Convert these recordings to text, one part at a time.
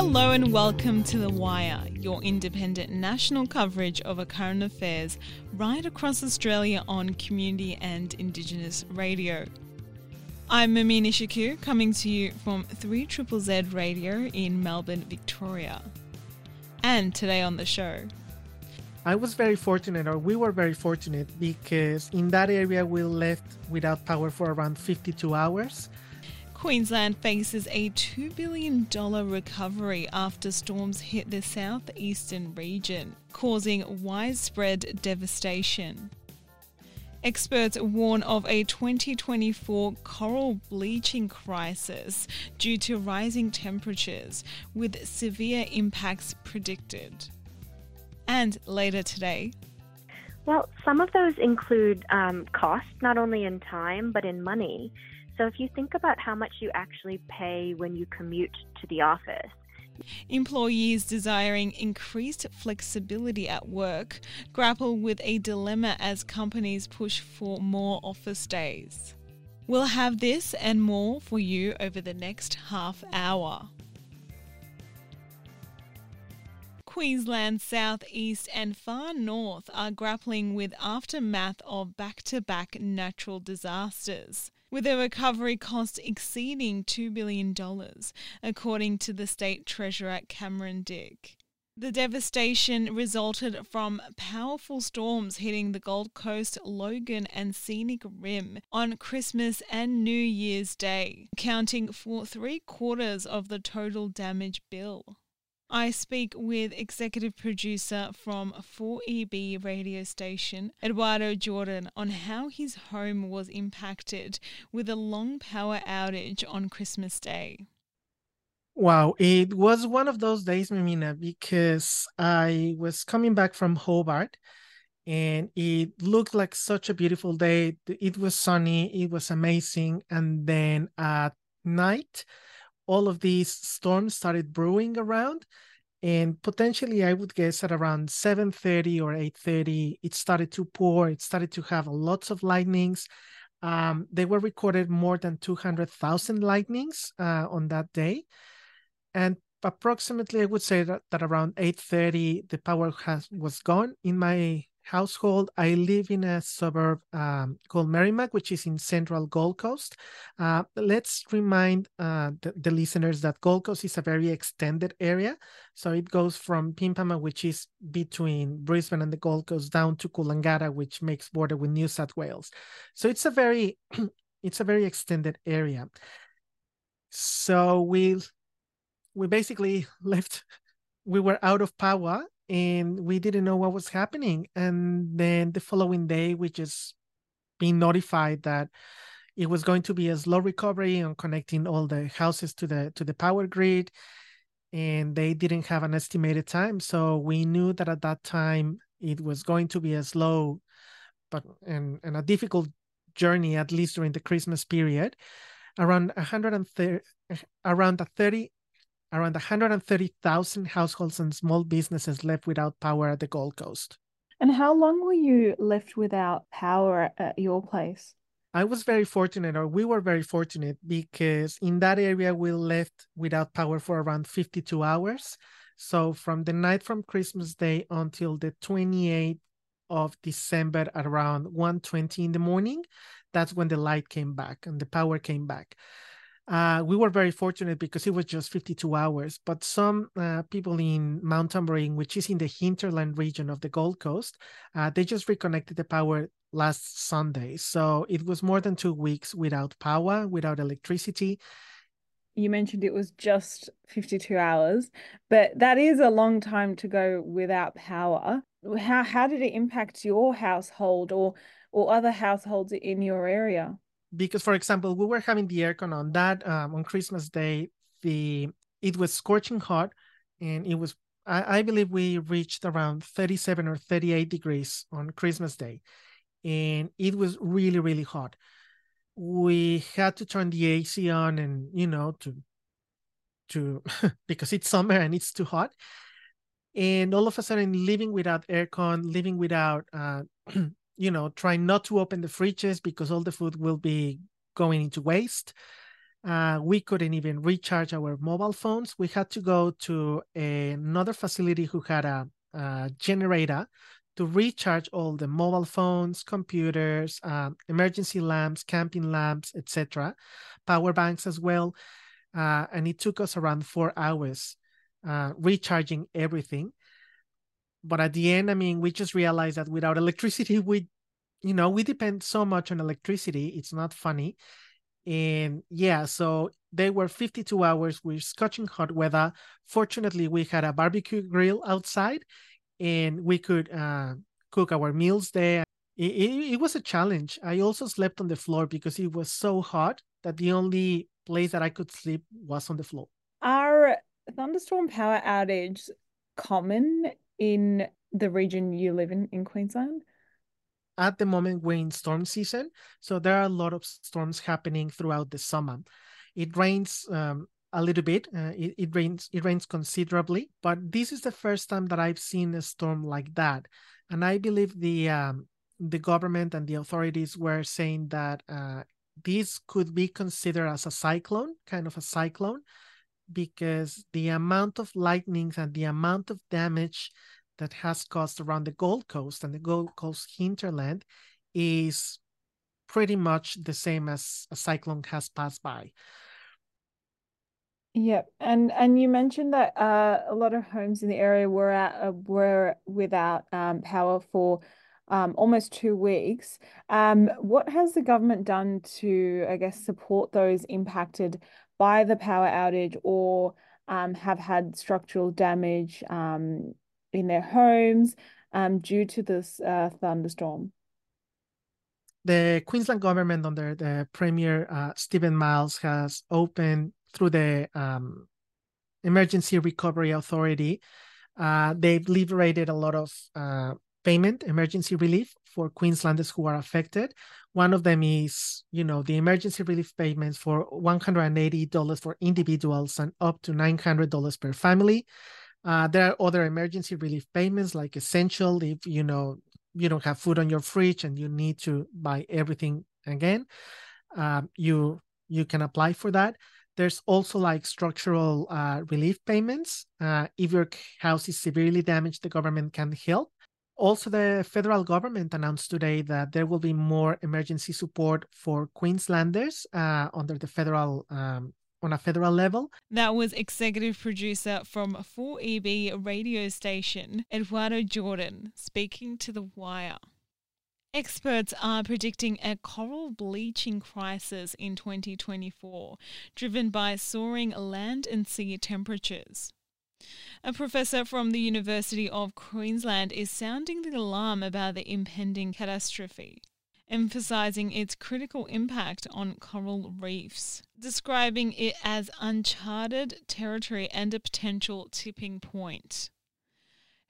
Hello and welcome to The Wire, your independent national coverage of current affairs right across Australia on community and Indigenous radio. I'm Amina Shakur, coming to you from 3 Z Radio in Melbourne, Victoria. And today on the show, I was very fortunate, or we were very fortunate, because in that area we left without power for around 52 hours. Queensland faces a $2 billion recovery after storms hit the southeastern region, causing widespread devastation. Experts warn of a 2024 coral bleaching crisis due to rising temperatures, with severe impacts predicted. And later today, well, some of those include um, cost, not only in time, but in money. So if you think about how much you actually pay when you commute to the office, Employees desiring increased flexibility at work grapple with a dilemma as companies push for more office days. We'll have this and more for you over the next half hour. Queensland south east and far north are grappling with aftermath of back to back natural disasters with a recovery cost exceeding $2 billion, according to the State Treasurer Cameron Dick. The devastation resulted from powerful storms hitting the Gold Coast, Logan, and Scenic Rim on Christmas and New Year's Day, accounting for three quarters of the total damage bill. I speak with executive producer from 4EB radio station, Eduardo Jordan, on how his home was impacted with a long power outage on Christmas Day. Wow, it was one of those days, Amina, because I was coming back from Hobart and it looked like such a beautiful day. It was sunny, it was amazing. And then at night, all of these storms started brewing around and potentially i would guess at around 7.30 or 8.30 it started to pour it started to have lots of lightnings. Um, they were recorded more than 200000 lightnings uh, on that day. And approximately i would say that, that around 8.30 the power has was gone in my household. I live in a suburb um, called Merrimac, which is in central Gold Coast. Uh, let's remind uh, the, the, listeners that Gold Coast is a very extended area. So it goes from Pimpama, which is between Brisbane and the Gold Coast, down to Coolangatta, which makes border with New South Wales. So it's a very it's a very extended area. So we we basically left we were out of power and we didn't know what was happening. And then the following day, we just being notified that it was going to be a slow recovery on connecting all the houses to the to the power grid and they didn't have an estimated time so we knew that at that time it was going to be a slow but and, and a difficult journey at least during the christmas period around 130 around a 30 around 130,000 households and small businesses left without power at the Gold Coast. And how long were you left without power at your place? I was very fortunate, or we were very fortunate, because in that area we left without power for around 52 hours. So from the night from Christmas Day until the 28th of December at around 1:20 in the morning, that's when the light came back and the power came back. Uh, we were very fortunate because it was just 52 hours. But some uh, people in Mount Tamborine, which is in the hinterland region of the Gold Coast, uh, they just reconnected the power last Sunday. So it was more than two weeks without power, without electricity. You mentioned it was just 52 hours, but that is a long time to go without power. How, how did it impact your household or, or other households in your area? Because for example we were having the aircon on that um, on christmas day the it was scorching hot and it was I, I, believe we reached around 37 or 38 degrees on christmas day and it was really really hot. We had to turn the ac on and you know to to because it's summer and it's too hot. And all of a sudden living without aircon living without uh, you know, try not to open the fridges because all the food will be going into waste. Uh, we couldn't even recharge our mobile phones. We had to go to a, another facility who had a, a, generator to recharge all the mobile phones, computers, um, emergency lamps, camping lamps, etc., power banks as well. Uh, and it took us around four hours uh, recharging everything. But at the end, I mean, we just realized that without electricity, we, you know, we depend so much on electricity. It's not funny. And yeah so they were 52 hours with scorching hot weather. Fortunately we had a barbecue grill outside and we could uh, cook our meals there. It, it, it, was a challenge. I also slept on the floor because it was so hot that the only place that i could sleep was on the floor. Are thunderstorm power outage common in the region you live in in queensland at the moment we're in storm season, so there are a lot of storms happening throughout the summer. It rains um, a little bit. Uh, it, it, rains. It rains considerably, but this is the first time that I've seen a storm like that, and I believe the um, the government and the authorities were saying that uh, this could be considered as a cyclone, kind of a cyclone, because the amount of lightnings and the amount of damage that has caused around the Gold Coast and the Gold Coast hinterland is pretty much the same as a cyclone has passed by. Yep, and and you mentioned that uh, a lot of homes in the area were at uh, were without um, power for um, almost two weeks. Um, what has the government done to, I guess, support those impacted by the power outage or um, have had structural damage um, in their homes um, due to this uh, thunderstorm? The Queensland government, under the Premier uh, Steven Miles, has opened through the um, Emergency Recovery Authority. Uh, they've liberated a lot of uh, payment, emergency relief for Queenslanders who are affected. One of them is, you know, the emergency relief payments for $180 for individuals and up to $900 per family. Uh, there are other emergency relief payments like essential if you know you don't have food on your fridge and you need to buy everything again. Um, you you can apply for that. There's also like structural uh, relief payments. Uh, if your house is severely damaged, the government can help. Also, the federal government announced today that there will be more emergency support for Queenslanders uh, under the federal um, on a federal level. That was executive producer from 4EB radio station, Eduardo Jordan, speaking to The Wire. Experts are predicting a coral bleaching crisis in 2024, driven by soaring land and sea temperatures. A professor from the University of Queensland is sounding the alarm about the impending catastrophe emphasizing its critical impact on coral reefs, describing it as uncharted territory and a potential tipping point.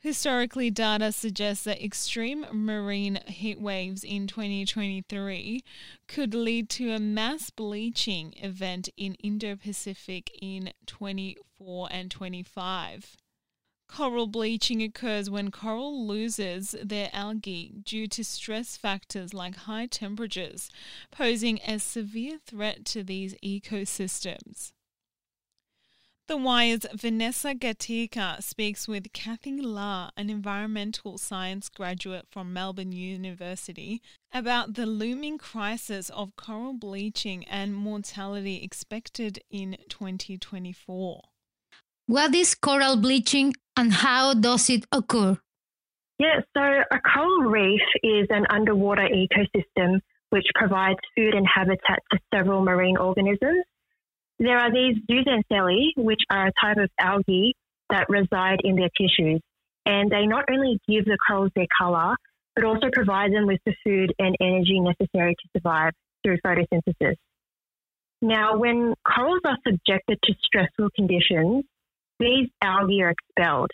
Historically, data suggests that extreme marine heat waves in 2023 could lead to a mass bleaching event in Indo Pacific in 24 and 25. Coral bleaching occurs when coral loses their algae due to stress factors like high temperatures, posing a severe threat to these ecosystems. The Wire's Vanessa Gatica speaks with Kathy La, an environmental science graduate from Melbourne University, about the looming crisis of coral bleaching and mortality expected in 2024. What is coral bleaching and how does it occur? Yeah, so a coral reef is an underwater ecosystem which provides food and habitat to several marine organisms. There are these zooxanthellae, which are a type of algae that reside in their tissues, and they not only give the corals their color, but also provide them with the food and energy necessary to survive through photosynthesis. Now, when corals are subjected to stressful conditions, these algae are expelled.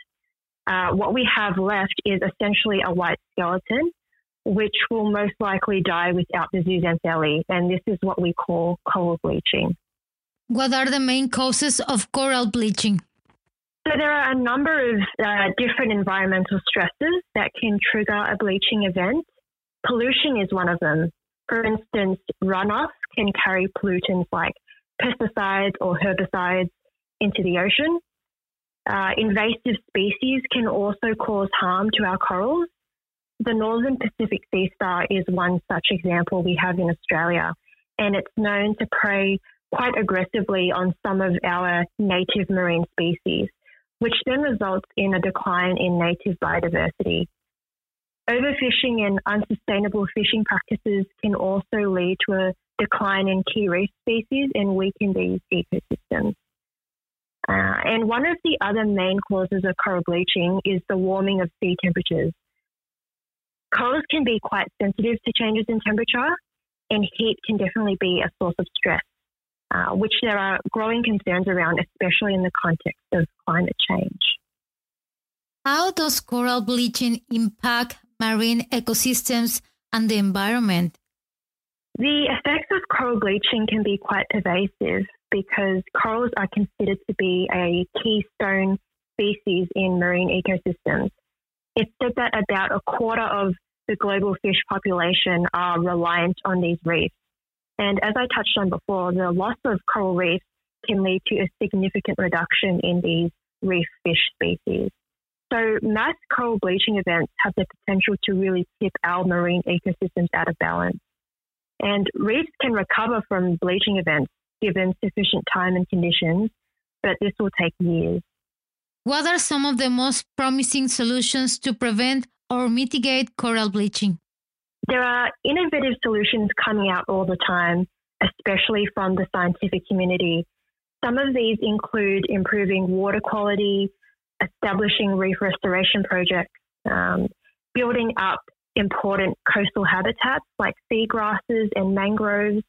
Uh, what we have left is essentially a white skeleton, which will most likely die without the zooxanthellae, and this is what we call coral bleaching. What are the main causes of coral bleaching? So there are a number of uh, different environmental stresses that can trigger a bleaching event. Pollution is one of them. For instance, runoff can carry pollutants like pesticides or herbicides into the ocean. Uh, invasive species can also cause harm to our corals. The northern Pacific sea star is one such example we have in Australia, and it's known to prey quite aggressively on some of our native marine species, which then results in a decline in native biodiversity. Overfishing and unsustainable fishing practices can also lead to a decline in key reef species and weaken these ecosystems. Uh, and one of the other main causes of coral bleaching is the warming of sea temperatures. Corals can be quite sensitive to changes in temperature, and heat can definitely be a source of stress, uh, which there are growing concerns around, especially in the context of climate change. How does coral bleaching impact marine ecosystems and the environment? The effects of coral bleaching can be quite pervasive because corals are considered to be a keystone species in marine ecosystems. It's said that about a quarter of the global fish population are reliant on these reefs. And as I touched on before, the loss of coral reefs can lead to a significant reduction in these reef fish species. So, mass coral bleaching events have the potential to really tip our marine ecosystems out of balance. And reefs can recover from bleaching events given sufficient time and conditions, but this will take years. What are some of the most promising solutions to prevent or mitigate coral bleaching? There are innovative solutions coming out all the time, especially from the scientific community. Some of these include improving water quality, establishing reef restoration projects, um, building up important coastal habitats like seagrasses and mangroves,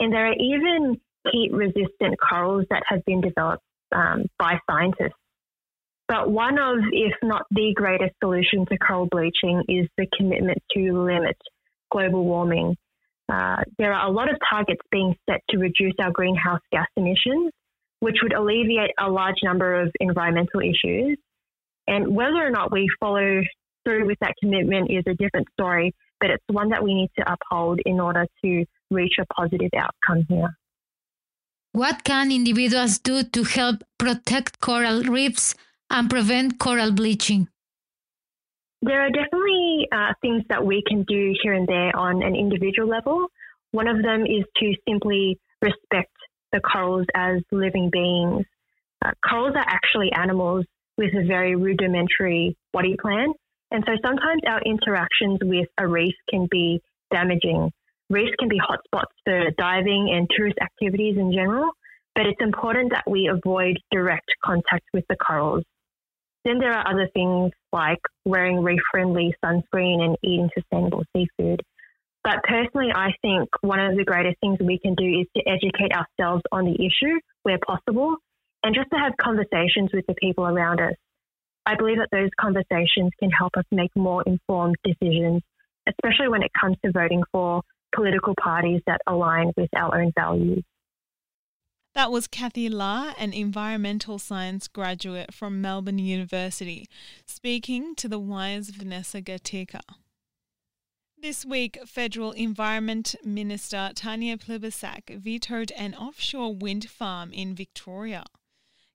and there are even heat resistant corals that have been developed um, by scientists. But one of, if not the greatest solution to coral bleaching is the commitment to limit global warming. Uh, there are a lot of targets being set to reduce our greenhouse gas emissions, which would alleviate a large number of environmental issues. And whether or not we follow through with that commitment is a different story, but it's one that we need to uphold in order to reach a positive outcome here. What can individuals do to help protect coral reefs and prevent coral bleaching? There are definitely uh, things that we can do here and there on an individual level. One of them is to simply respect the corals as living beings. Uh, corals are actually animals with a very rudimentary body plan. And so sometimes our interactions with a reef can be damaging. Reefs can be hotspots for diving and tourist activities in general, but it's important that we avoid direct contact with the corals. Then there are other things like wearing reef friendly sunscreen and eating sustainable seafood. But personally, I think one of the greatest things we can do is to educate ourselves on the issue where possible and just to have conversations with the people around us. I believe that those conversations can help us make more informed decisions, especially when it comes to voting for political parties that align with our own values. That was Kathy La, an environmental science graduate from Melbourne University, speaking to the Wire's Vanessa Gatica. This week, Federal Environment Minister Tanya Plibersek vetoed an offshore wind farm in Victoria,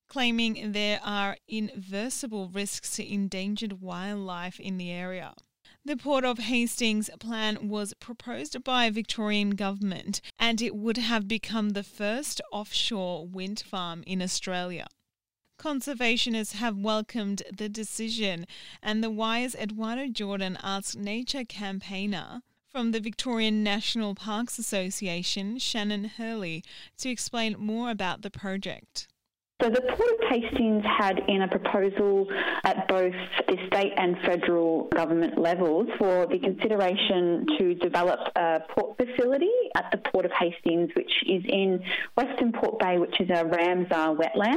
claiming there are irreversible risks to endangered wildlife in the area. The Port of Hastings plan was proposed by Victorian government and it would have become the first offshore wind farm in Australia. Conservationists have welcomed the decision, and the Wire's Eduardo Jordan asked nature campaigner from the Victorian National Parks Association, Shannon Hurley, to explain more about the project. So the Port of Hastings had in a proposal at both the state and federal government levels for the consideration to develop a port facility at the Port of Hastings, which is in Western Port Bay, which is a Ramsar wetland.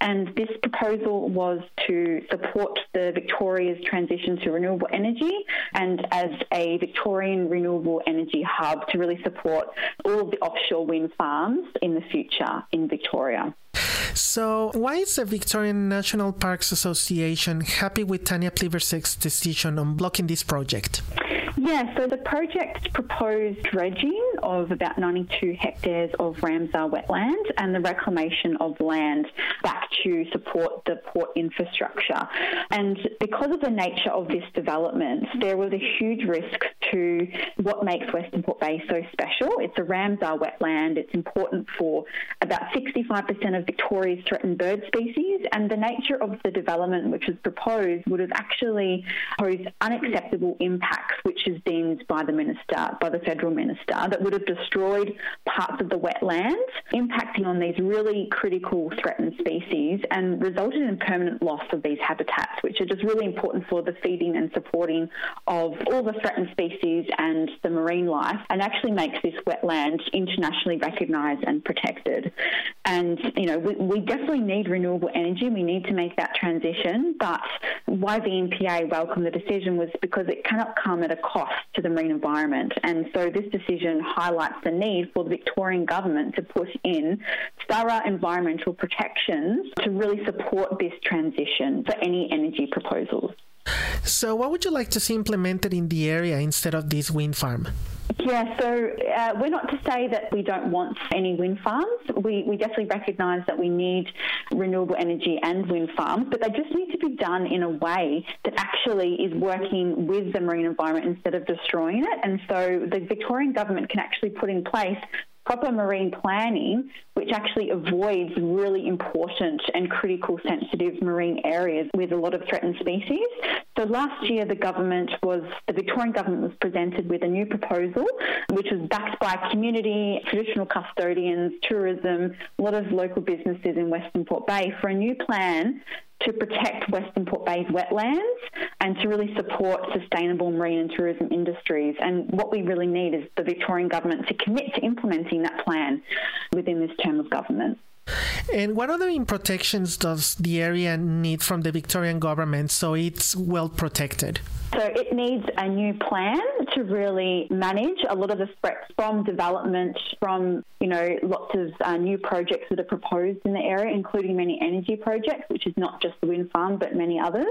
And this proposal was to support the Victoria's transition to renewable energy and as a Victorian renewable energy hub to really support all of the offshore wind farms in the future in Victoria. So, why is the Victorian National Parks Association happy with Tanya Plibersek's decision on blocking this project? Yeah, so the project's proposed dredging of about 92 hectares of Ramsar wetland and the reclamation of land back to support the port infrastructure. And because of the nature of this development, there was a huge risk to what makes Western Port Bay so special. It's a Ramsar wetland. It's important for about 65% of Victoria's threatened bird species, and the nature of the development which was proposed would have actually posed unacceptable impacts, which is deemed by the minister, by the federal minister, that would have destroyed parts of the wetlands, impacting on these really critical threatened species and resulted in permanent loss of these habitats, which are just really important for the feeding and supporting of all the threatened species and the marine life, and actually makes this wetland internationally recognised and protected. And, you know, we, we definitely need renewable energy. We need to make that transition. But why the EPA welcomed the decision was because it cannot come at a cost to the marine environment. And so this decision highlights the need for the Victorian government to put in thorough environmental protections to really support this transition for any energy proposals. So, what would you like to see implemented in the area instead of this wind farm? Yeah, so uh, we're not to say that we don't want any wind farms. We, we definitely recognise that we need renewable energy and wind farms, but they just need to be done in a way that actually is working with the marine environment instead of destroying it. And so the Victorian government can actually put in place proper marine planning, which actually avoids really important and critical sensitive marine areas with a lot of threatened species. So last year, the government was, the Victorian government was presented with a new proposal, which was backed by community, traditional custodians, tourism, a lot of local businesses in Western Port Bay for a new plan to protect Western Port Bay's wetlands and to really support sustainable marine and tourism industries. And what we really need is the Victorian government to commit to implementing that plan within this term of government. And what other protections does the area need from the Victorian government so it's well protected? So it needs a new plan to really manage a lot of the threats from development, from you know lots of uh, new projects that are proposed in the area, including many energy projects, which is not just the wind farm but many others.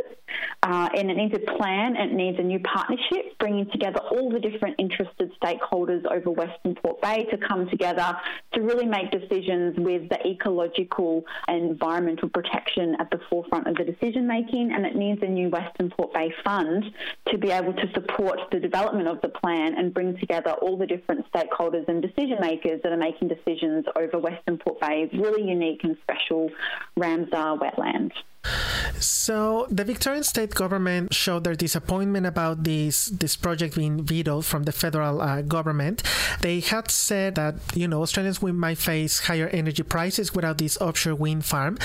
Uh, and it needs a plan. It needs a new partnership, bringing together all the different interested stakeholders over Western Port Bay to come together to really make decisions with the ecological and environmental protection at the forefront of the decision making. And it needs a new Western Port Bay fund to be able to support the development of the plan and bring together all the different stakeholders and decision makers that are making decisions over Western Port Bay's really unique and special Ramsar wetland. So the Victorian state government showed their disappointment about this this project being vetoed from the federal uh, government. They had said that you know Australians might face higher energy prices without this offshore wind farm.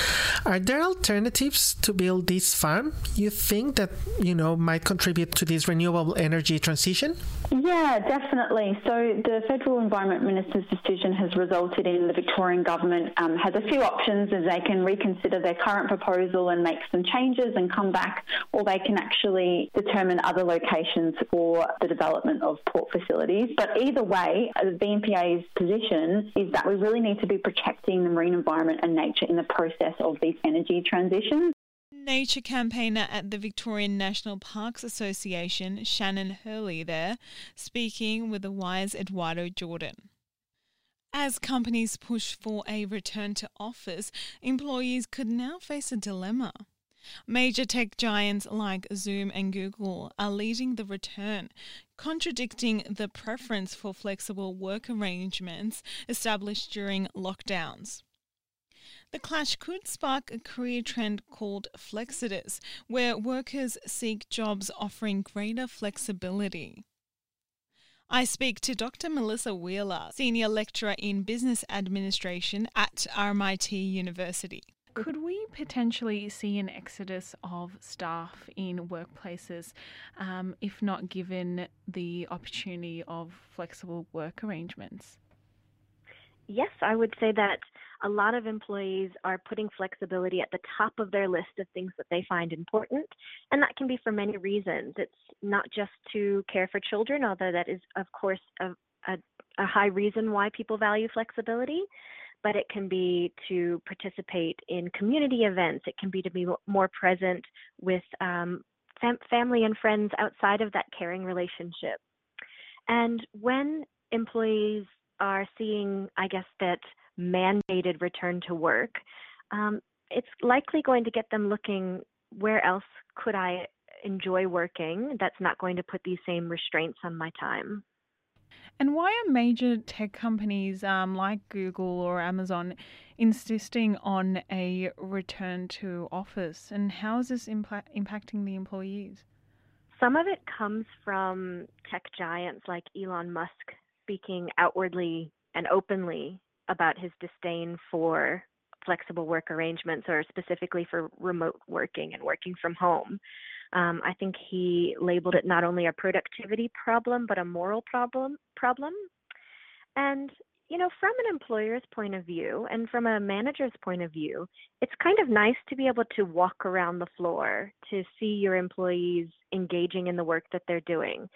Are there alternatives to build this farm? You think that you know might contribute to this renewable energy transition? Yeah, definitely. So the federal environment minister's decision has resulted in the Victorian government um, has a few options as they can reconsider their current proposal and make some changes and come back, or they can actually determine other locations for the development of port facilities. But either way, uh, the VNPA's position is that we really need to be protecting the marine environment and nature in the process of these energy transitions. Nature campaigner at the Victorian National Parks Association, Shannon Hurley, there, speaking with the Wire's Eduardo Jordan. As companies push for a return to office, employees could now face a dilemma. Major tech giants like Zoom and Google are leading the return, contradicting the preference for flexible work arrangements established during lockdowns. The clash could spark a career trend called Flexodus, where workers seek jobs offering greater flexibility. I speak to Dr. Melissa Wheeler, Senior Lecturer in Business Administration at RMIT University. Could we potentially see an exodus of staff in workplaces um, if not given the opportunity of flexible work arrangements? Yes, I would say that a lot of employees are putting flexibility at the top of their list of things that they find important. And that can be for many reasons. It's not just to care for children, although that is, of course, a, a, a high reason why people value flexibility. But it can be to participate in community events. It can be to be more present with um, fam- family and friends outside of that caring relationship. And when employees are seeing, I guess, that mandated return to work, um, it's likely going to get them looking where else could I enjoy working that's not going to put these same restraints on my time. And why are major tech companies um, like Google or Amazon insisting on a return to office? And how is this impa- impacting the employees? Some of it comes from tech giants like Elon Musk speaking outwardly and openly about his disdain for flexible work arrangements or specifically for remote working and working from home. Um, I think he labeled it not only a productivity problem but a moral problem. Problem, and you know, from an employer's point of view and from a manager's point of view, it's kind of nice to be able to walk around the floor to see your employees engaging in the work that they're doing,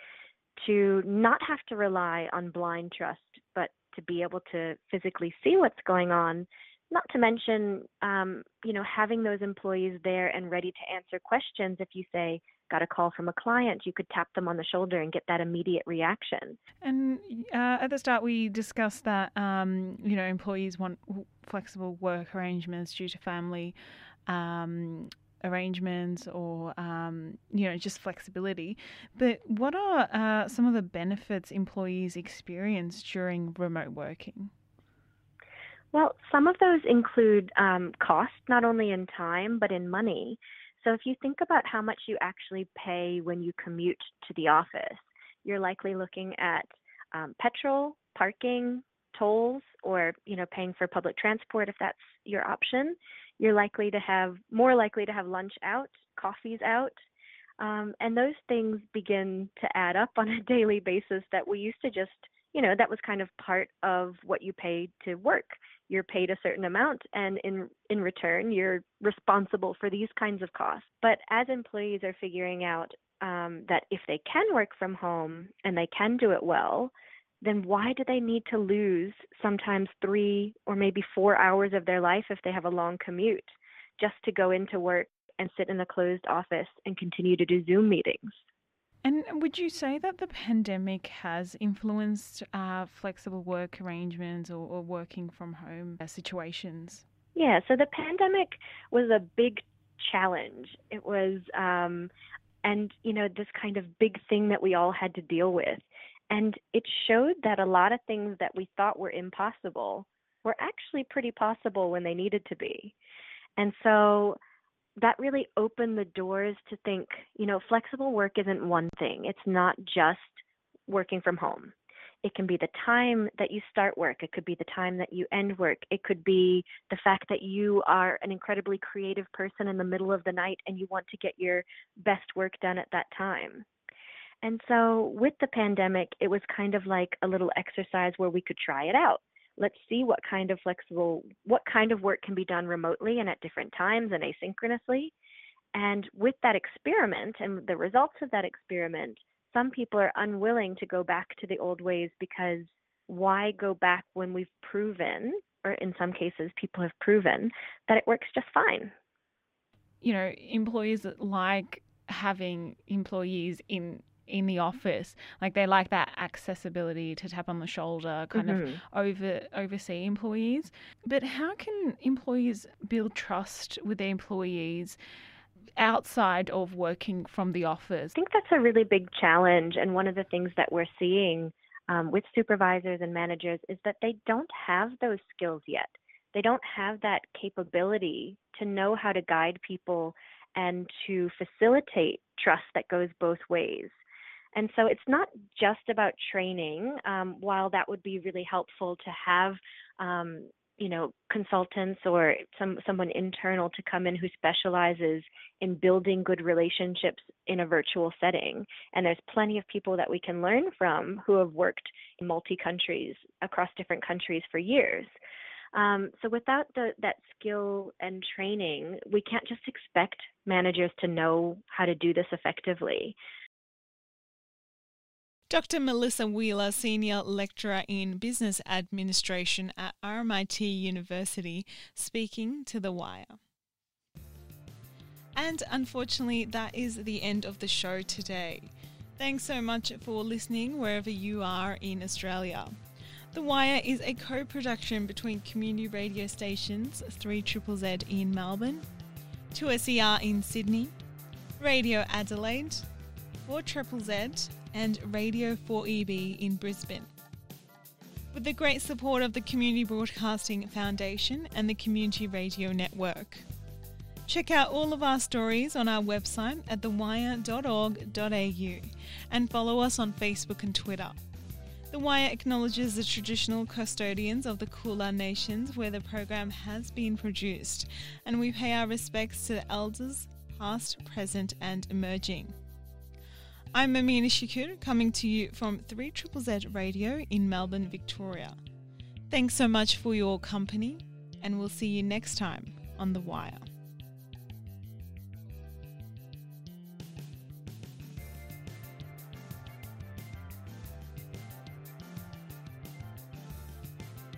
to not have to rely on blind trust, to be able to physically see what's going on not to mention, um, you know, having those employees there and ready to answer questions. If you say, got a call from a client, you could tap them on the shoulder and get that immediate reaction. And uh, at the start, we discussed that, um, you know, employees want flexible work arrangements due to family um, arrangements or, um, you know, just flexibility. But what are uh, some of the benefits employees experience during remote working? Well, some of those include um, cost, not only in time, but in money. So if you think about how much you actually pay when you commute to the office, you're likely looking at um, petrol, parking, tolls, or you know paying for public transport if that's your option. You're likely to have more likely to have lunch out, coffees out, um, and those things begin to add up on a daily basis that we used to just you know that was kind of part of what you paid to work. You're paid a certain amount and in in return you're responsible for these kinds of costs. But as employees are figuring out um, that if they can work from home and they can do it well then why do they need to lose sometimes three or maybe four hours of their life if they have a long commute just to go into work and sit in a closed office and continue to do zoom meetings and would you say that the pandemic has influenced uh, flexible work arrangements or, or working from home uh, situations? Yeah, so the pandemic was a big challenge. It was, um, and you know, this kind of big thing that we all had to deal with. And it showed that a lot of things that we thought were impossible were actually pretty possible when they needed to be. And so that really opened the doors to think, you know, flexible work isn't one thing. It's not just working from home. It can be the time that you start work. It could be the time that you end work. It could be the fact that you are an incredibly creative person in the middle of the night and you want to get your best work done at that time. And so with the pandemic, it was kind of like a little exercise where we could try it out. Let's see what kind of flexible what kind of work can be done remotely and at different times and asynchronously. And with that experiment and the results of that experiment some people are unwilling to go back to the old ways because why go back when we've proven or in some cases people have proven that it works just fine? You know employers like having employees in in the office. Like they like that accessibility to tap on the shoulder, kind mm-hmm. of over oversee employees. But how can employees build trust with their employees? outside of working from the office? I think that's a really big challenge. And one of the things that we're seeing um, with supervisors and managers is that they don't have those skills yet. They don't have that capability to know how to guide people and to facilitate trust that goes both ways. And so it's not just about training, um, while that would be really helpful to have. Um, you know, consultants or some someone internal to come in who specializes in building good relationships in a virtual setting. And there's plenty of people that we can learn from who have worked in multi countries across different countries for years. Um, so without the, that skill and training, we can't just expect managers to know how to do this effectively. Dr. Melissa Wheeler, Senior Lecturer in Business Administration at RMIT University, speaking to The Wire. And unfortunately, that is the end of the show today. Thanks so much for listening wherever you are in Australia. The Wire is a co production between community radio stations 3 Z in Melbourne, 2SER in Sydney, Radio Adelaide, 4 Z, and Radio 4EB in Brisbane. With the great support of the Community Broadcasting Foundation and the Community Radio Network. Check out all of our stories on our website at thewire.org.au and follow us on Facebook and Twitter. The Wire acknowledges the traditional custodians of the Kulin Nations where the program has been produced, and we pay our respects to the elders, past, present, and emerging. I'm Amina Shakur, coming to you from 3 Z Radio in Melbourne, Victoria. Thanks so much for your company, and we'll see you next time on The Wire.